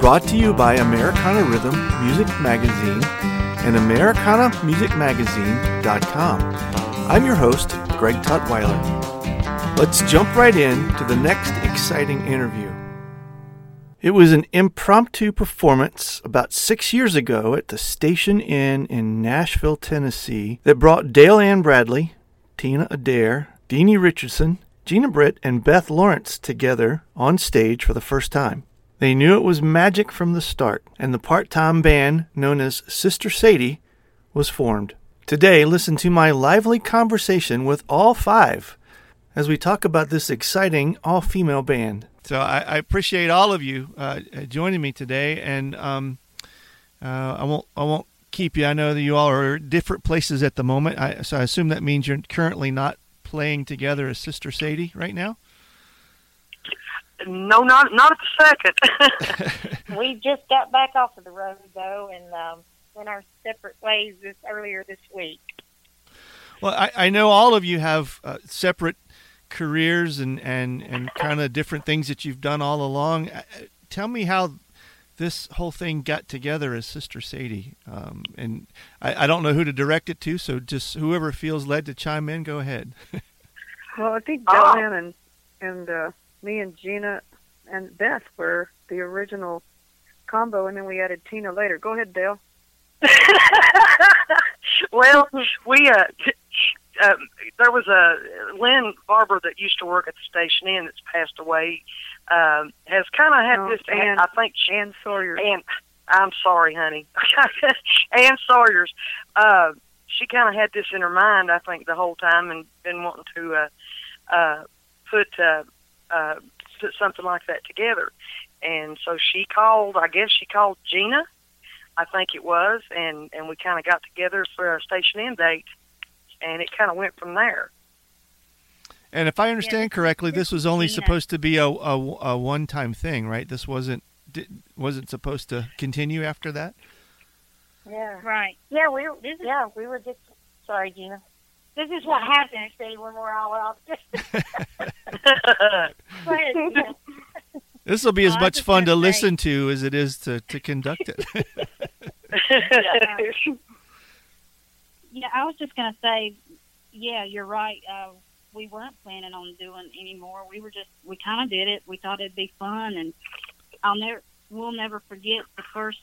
brought to you by Americana Rhythm Music Magazine and AmericanaMusicMagazine.com. I'm your host, Greg Tutwiler. Let's jump right in to the next exciting interview. It was an impromptu performance about six years ago at the Station Inn in Nashville, Tennessee, that brought Dale Ann Bradley, Tina Adair, Deanie Richardson, Gena Britt, and Beth Lawrence together on stage for the first time. They knew it was magic from the start, and the part time band known as Sister Sadie was formed. Today, listen to my lively conversation with all five as we talk about this exciting all female band. So I, I, appreciate all of you uh, joining me today, and um, uh, I won't I won't keep you. I know that you all are different places at the moment, I, so I assume that means you're currently not playing together as Sister Sadie right now. No, not not at the second. we just got back off of the road though, and um, went our separate ways this earlier this week. Well, I, I know all of you have uh, separate careers and and and kind of different things that you've done all along. Uh, tell me how this whole thing got together as Sister Sadie. Um, and I, I, don't know who to direct it to, so just whoever feels led to chime in, go ahead. well, I think Dale Ann and and uh, me and Gena and Beth were the original combo, and then we added Tina later. Go ahead, Dale. well, we uh, uh, there was a Lynn Barber that used to work at the station inn that's passed away. Um, has kind of had no, this. Ann, I think Ann Sawyer. Ann, I'm sorry, honey. Ann Sawyers. Uh, she kind of had this in her mind, I think, the whole time, and been wanting to uh, uh, put uh, uh, put something like that together. And so she called. I guess she called Gena. I think it was, and and we kind of got together for our Station Inn date, and it kind of went from there. And if I understand yeah, correctly, this was only Gena. supposed to be a, a, a one time thing, right? This wasn't wasn't supposed to continue after that. Yeah. Right. Yeah, we yeah we were just sorry, Gena. This is what happens, see, when we're all out. this will be as much fun to listen to as it is to, to conduct it. yeah, I was just going to say, yeah, you're right. Uh, we weren't planning on doing any more. We were just, we kind of did it. We thought it'd be fun, and I'll never, we'll never forget the first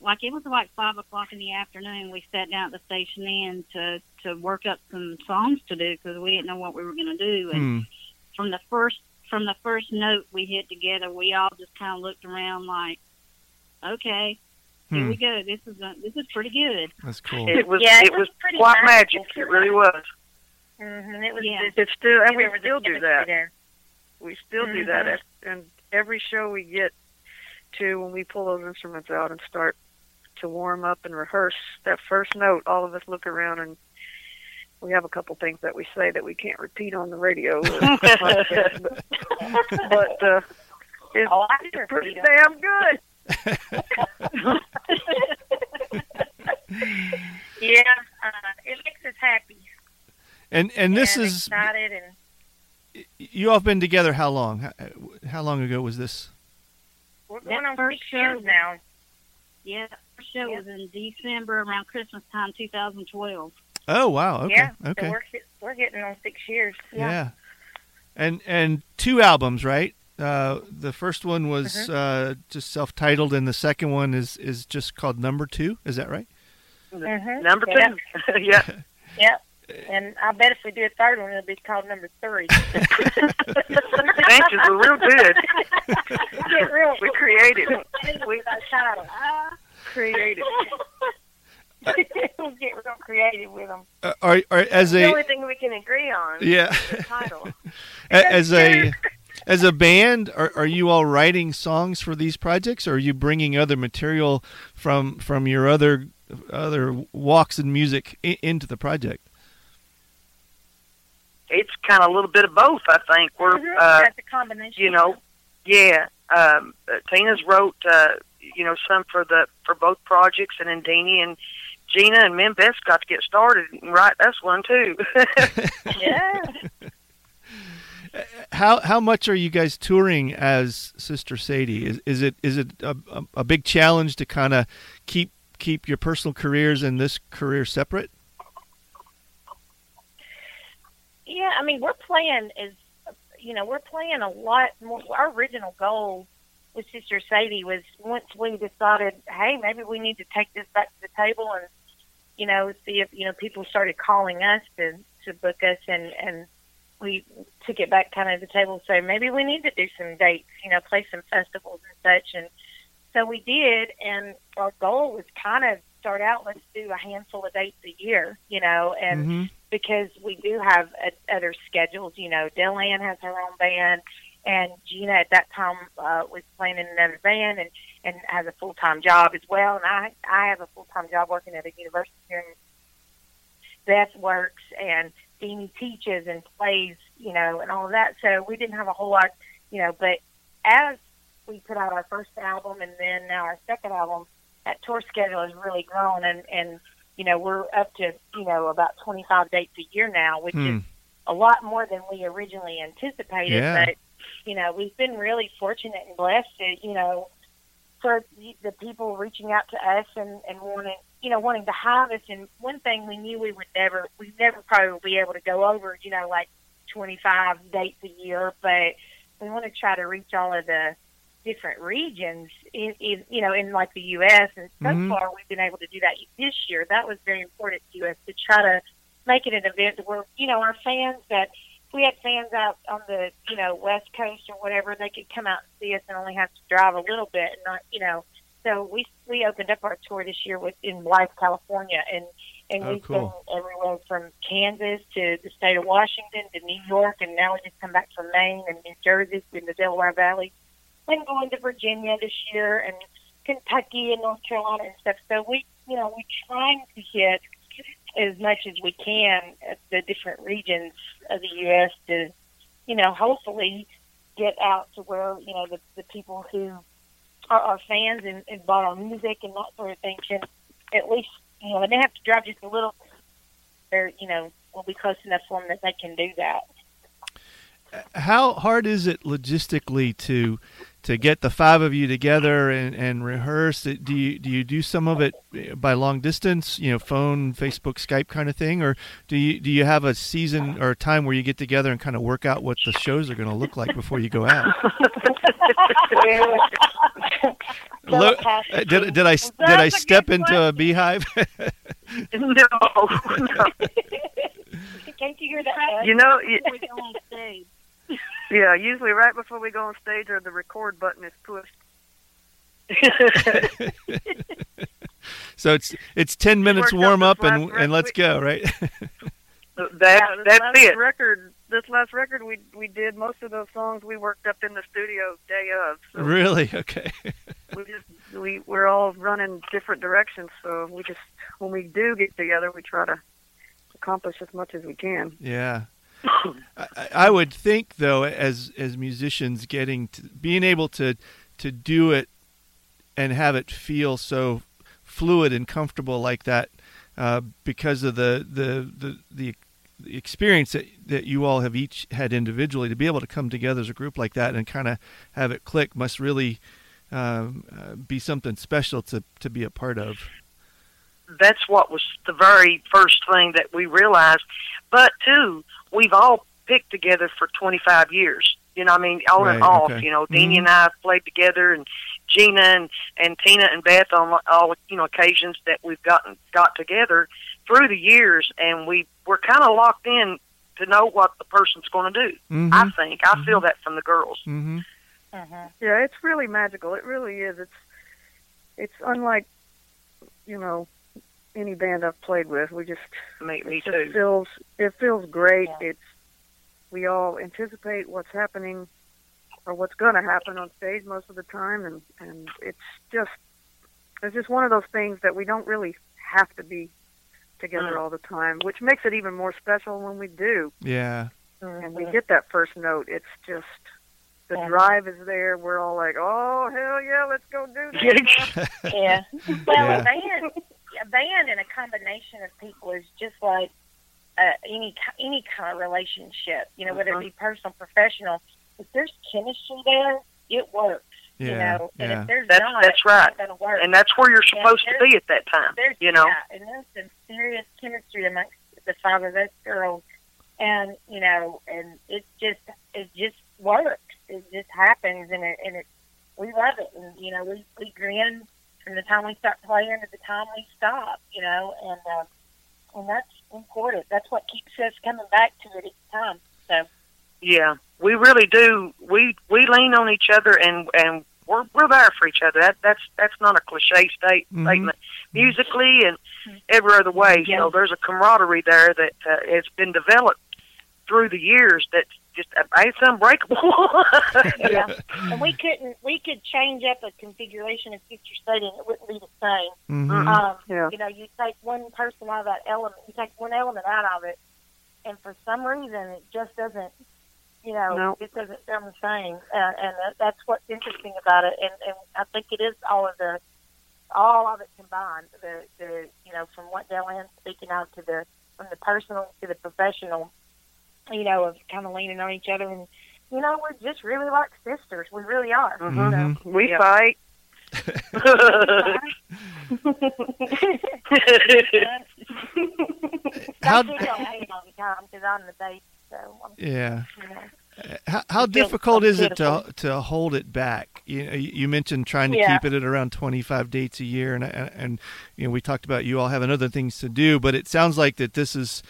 like it was like five o'clock in the afternoon. We sat down at the station inn to to work up some songs to do because we didn't know what we were going to do. And mm. from the first from the first note we hit together, we all just kind of looked around like, okay, here hmm. we go. This is a, this is pretty good. That's cool. It was yeah, it, it was, was quite magic. It really was. Mm-hmm. It was. Yeah. It's still, and we still do that. There. We still mm-hmm. do that, and every show we get to when we pull those instruments out and start to warm up and rehearse that first note, all of us look around and we have a couple things that we say that we can't repeat on the radio. but, but uh, it's, oh, it's pretty damn good. yeah, uh, it makes us happy. And and this and is excited and you all have been together how long? How, how long ago was this? We're going on six years now. Yeah, show yep. was in December around Christmas time, 2012. Oh wow! Okay, yeah, okay. So we're we're getting on six years. Yeah. yeah. And and two albums, right? Uh, the first one was Mm-hmm. uh, just self-titled, and the second one is is just called Number Two. Is that right? Mhm. Number two. Yeah. yeah. Yep. And I bet if we do a third one, it'll be called number three. Thank you. We're real good. Get real. We created. We that title. Created. we'll get real creative with them. Uh, are, are as the a only thing we can agree on. Yeah. is the title. a- as a as a band, are, are you all writing songs for these projects, or are you bringing other material from from your other other walks in music I- into the project? It's kind of a little bit of both. I think we're. Uh, That's a combination. you know, yeah. Um, uh, Tina's wrote, uh, you know, some for the for both projects, and then Deanie and Gena and Mem Best got to get started and write us one too. Yeah. How how much are you guys touring as Sister Sadie? Is is it is it a, a, a big challenge to kind of keep keep your personal careers and this career separate? Yeah, I mean, we're playing is, you know, we're playing a lot more. Our original goal with Sister Sadie was once we decided, hey, maybe we need to take this back to the table and, you know, see if you know people started calling us to to book us, and and we took it back kind of to the table. So maybe we need to do some dates, you know, play some festivals and such, and so we did. And our goal was kind of start out, let's do a handful of dates a year, you know, and Mm-hmm. because we do have uh, other schedules. You know, Dale Ann has her own band, and Gena at that time uh, was playing in another band and and has a full time job as well. And I I have a full time job working at a university here. in Beth works and Deanie teaches and plays, you know, and all of that. So we didn't have a whole lot, you know. But as we put out our first album and then now our second album, that tour schedule has really grown and and you know, we're up to, you know, about 25 dates a year now, which Hmm. is a lot more than we originally anticipated. Yeah. But, you know, we've been really fortunate and blessed to, you know, for the, people reaching out to us and, and wanting, you know, wanting to have us. And one thing we knew we would never, we never probably be able to go over, you know, like 25 dates a year, but we want to try to reach all of the different regions in, in you know in like the U.S. and so Mhm. far we've been able to do that this year. That was very important to us to try to make it an event where you know our fans that we had fans out on the you know West Coast or whatever they could come out and see us and only have to drive a little bit and not you know so we we opened up our tour this year with in Blythe, California and and Oh, we've cool. been everywhere from Kansas to the state of Washington to New York and now we just come back from Maine and New Jersey in the Delaware Valley and going to Virginia this year and Kentucky and North Carolina and stuff. So we, you know, we're trying to hit as much as we can at the different regions of the U.S. to, you know, hopefully get out to where, you know, the, the people who are, are fans and, and bought our music and that sort of thing can at least, you know, they may have to drive just a little. They're, you know, we'll be close enough for them that they can do that. How hard is it logistically to to get the five of you together and, and rehearse? Do you do you do some of it by long distance, you know, phone, Facebook, Skype kind of thing, or do you do you have a season or a time where you get together and kind of work out what the shows are going to look like before you go out? Lo- uh, did did I did I That's a step good into a beehive? no, no. Can't you hear that? You know, you, We go on stage. Yeah, usually right before we go on stage or the record button is pushed. so it's it's ten minutes warm up and last and let's week. go, right? that yeah, that's last it. record, this last record, we we did most of those songs we worked up in the studio day of. So really? Okay. we just we we're all running different directions. So we just when we do get together, we try to accomplish as much as we can. Yeah. I, I would think though, as as musicians, getting to, being able to to do it and have it feel so fluid and comfortable like that, uh, because of the the the the, the experience that, that you all have each had individually, to be able to come together as a group like that and kind of have it click must really um, uh, be something special to to be a part of. that's what was the very first thing that we realized. But too, we've all picked together for 25 years. You know, I mean, on and off. okay. You know, Deanie Mhm. and I have played together, and Gena and and Tina and Beth on all you know occasions that we've gotten got together through the years, and we we're kind of locked in to know what the person's going to do. Mhm. I think I feel that from the girls. Mm-hmm. Yeah, it's really magical. It really is. It's it's unlike you know any band I've played with. We just Me, me it just too. feels it feels great. It's we all anticipate what's happening or what's going to happen on stage most of the time, and and it's just it's just one of those things that we don't really have to be together Mm. all the time, which makes it even more special when we do Yeah. and we get that first note. It's just the drive is there. We're all like, oh hell yeah, let's go do this. yeah. Well, Yeah. A band, and a combination of people is just like uh, any ki- any kind of relationship. You know, whether it be personal, professional. If there's chemistry there, it works. you Yeah, know, and yeah. if there's That's not, that's right, it's not gonna work. and that's where you're supposed to be at that time. You know. yeah, and there's some serious chemistry amongst the five of us girls, and you know, and it just it just works. It just happens, and it and it we love it, and you know, we we grin from the time we start playing to the time we stop, you know, and um, and that's important. That's what keeps us coming back to it each time. So Yeah, we really do. We we lean on each other, and and we're we're there for each other. That that's that's not a cliche state Mhm. statement. Musically and every other way, Yeah. so there's a camaraderie there that uh, has been developed through the years. That's just uh, it's unbreakable. yeah, and we couldn't we could change up a configuration of future stadium. It wouldn't be the same. Mm-hmm. Um, Yeah. You know, you take one person out of that element, you take one element out of it, and for some reason it just doesn't, you know, No. it doesn't sound the same. Uh, and that, that's what's interesting about it. And, and I think it is all of the, all of it combined. The, the, you know, from what Dale Ann's speaking out to the, from the personal to the professional, you know, of kind of leaning on each other. And, you know, we're just really like sisters. We really are. Mhm. we Yeah. fight. How- Don't keep on hating all the time because I'm the bass. So I'm, Yeah. you know. How, how difficult is it to to hold it back? You you you mentioned trying to Yeah. keep it at around 25 dates a year, and, and and you know we talked about you all having other things to do, but it sounds like that this is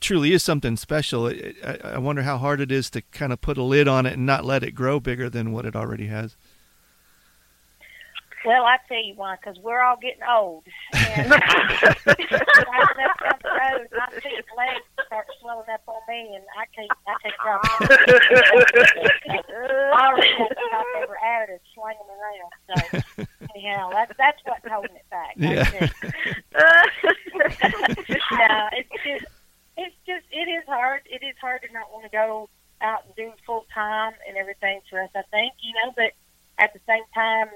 truly is something special. I, I I wonder how hard it is to kind of put a lid on it and not let it grow bigger than what it already has. Well, I tell you why, because we're all getting old. And uh, driving up down the road, my feet legs start swelling up on me, and I can't, I can't drop. I already have to stop every hour to sling them around. So, anyhow, that's that's what's holding it back. That's Yeah. it. no, it's just, it's just, it is hard. It is hard to not want to go out and do full time and everything for us. I think, you know, but at the same time,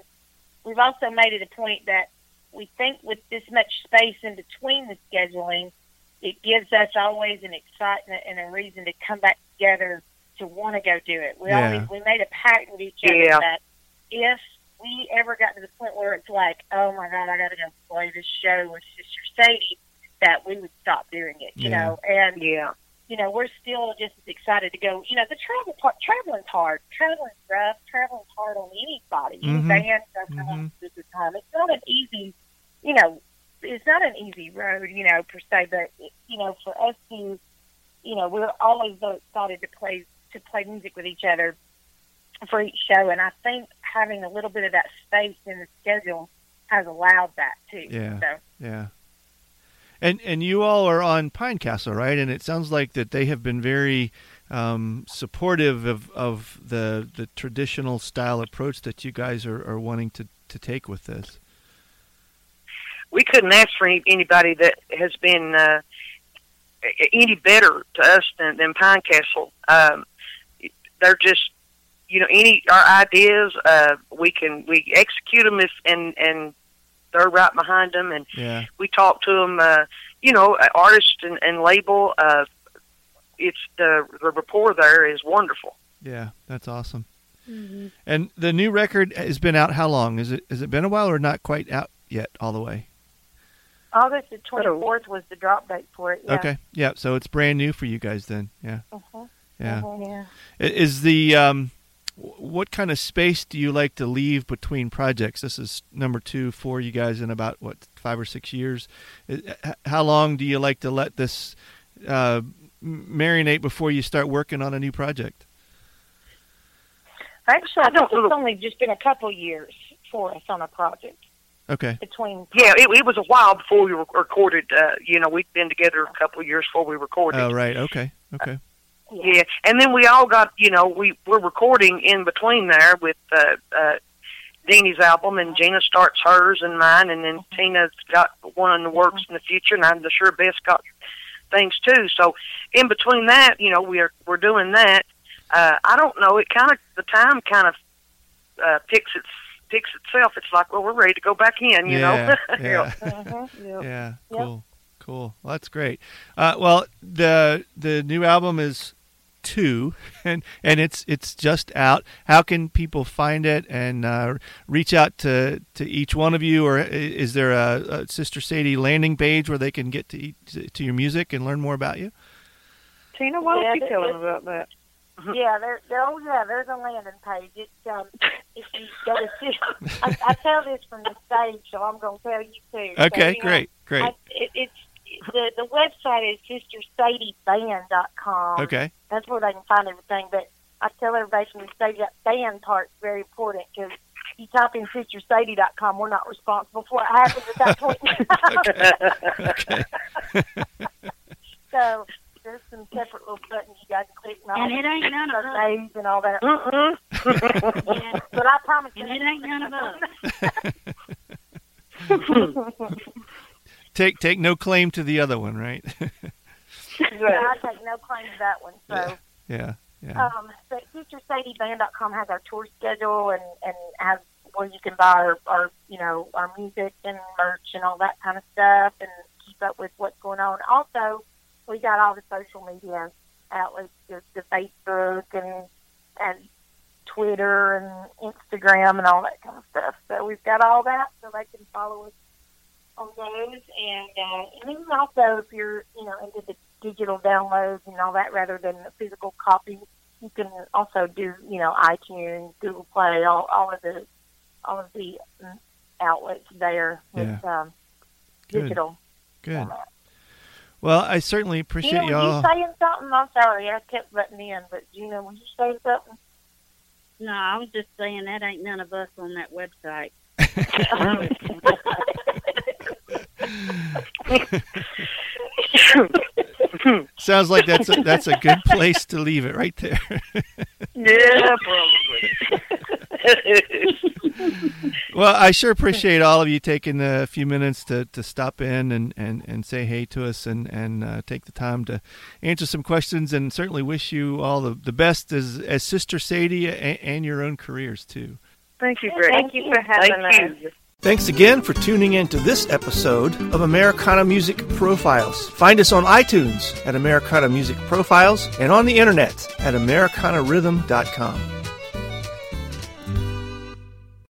we've also made it a point that we think with this much space in between the scheduling, it gives us always an excitement and a reason to come back together to want to go do it. We Yeah. always we made a pact with each other Yeah. that if we ever got to the point where it's like, oh my god, I got to go play this show with Sister Sadie, that we would stop doing it. You Yeah. know, and yeah, you know, we're still just as excited to go. You know, the travel part, traveling's hard. Traveling's rough. Traveling's hard on anybody. Any Mhm. band does not Mhm. have the time. It's not an easy, you know, it's not an easy road, you know, per se. But you know, for us to, you know, we're always excited to play to play music with each other for each show, and I think having a little bit of that space in the schedule has allowed that too. Yeah. So Yeah. And and you all are on Pinecastle, right? And it sounds like that they have been very um, supportive of, of the the traditional style approach that you guys are, are wanting to, to take with this. We couldn't ask for any, anybody that has been uh, any better to us than, than Pine Castle. Um, they're just, you know, any our ideas, uh, we can we execute them if and and they're right behind them, and Yeah. we talk to them. Uh, you know, uh, artist and, and label. Uh, it's the the rapport there is wonderful. Yeah, that's awesome. And the new record has been out how long? Is it has it been a while or not quite out yet all the way? August the twenty fourth was the drop date for it. Yeah. Okay. Yeah, so it's brand new for you guys then. Yeah. Uh-huh. Yeah. Mhm, yeah. Is the um, what kind of space do you like to leave between projects? This is number two for you guys in about what five or six years. How long do you like to let this uh, marinate before you start working on a new project? Actually, I, I don't think it's only just been a couple years for us on a project Okay. between. Yeah, it, it was a while before we rec- recorded. Uh, you know, we'd been together a couple of years before we recorded. Oh, right. Okay. Okay. Yeah, and then we all got, you know, we we're recording in between there with uh, uh, Deanie's album, and Gena starts hers and mine, and then Tina's got one in the works in the future, and I'm sure Beth got things too. So in between that, you know, we're we're doing that. Uh, I don't know. It kind of the time kind of uh, picks its picks itself. It's like, well, we're ready to go back in. You yeah. know. yeah. Mhm, yep. Yeah, Yep. cool, cool. Well, that's great. Uh, well, the the new album is two, and and it's it's just out. How can people find it and uh, reach out to to each one of you, or is there a, a Sister Sadie landing page where they can get to each, to your music and learn more about you? Tina, why don't Yeah, you th- tell them about that? Yeah, there, there. Oh, yeah. There's a landing page. It's um, if you go to, sis- I, I tell this from the stage, so I'm going to tell you too. So, Okay, you know, great, great. I, it, it's the the website is sistersadieband.com. Okay, That's where they can find everything. But I tell everybody from the stage that band part's very important because you type in sistersadie.com, we're not responsible for what happens at that point. in time. okay, so there's some separate little buttons you guys can click and, And it ain't none of us. birthdays and all that. Mm-mm. Yeah. But I promise you, And it ain't none of us. take take no claim to the other one, right? I take no claim to that one. So, yeah, yeah. um, but SisterSadieBand.com has our tour schedule and and has where you can buy our, our you know our music and merch and all that kind of stuff and keep up with what's going on. Also, we got all the social media outlets, the, the Facebook and and Twitter and Instagram and all that kind of stuff. So we've got all that, so they can follow us on those. And uh, and then also, if you're you know into the digital downloads and all that, rather than the physical copy, you can also do you know iTunes, Google Play, all all of the all of the mm, outlets there with um, Good. digital. Good. format. Well, I certainly appreciate Gena, were y'all. you saying something? I'm sorry, I kept butting in, but Gena, were you saying something? No, I was just saying that ain't none of us on that website. Sounds like that's a, that's a good place to leave it right there. yeah, probably. Well, I sure appreciate all of you taking a few minutes to, to stop in and, and, and say hey to us and, and uh, take the time to answer some questions and certainly wish you all the, the best as, as Sister Sadie and, and your own careers too. Thank you, Greg. Thank you for having Thank us. you. Thanks again for tuning in to this episode of Americana Music Profiles. Find us on iTunes at Americana Music Profiles and on the internet at AmericanaRhythm.com.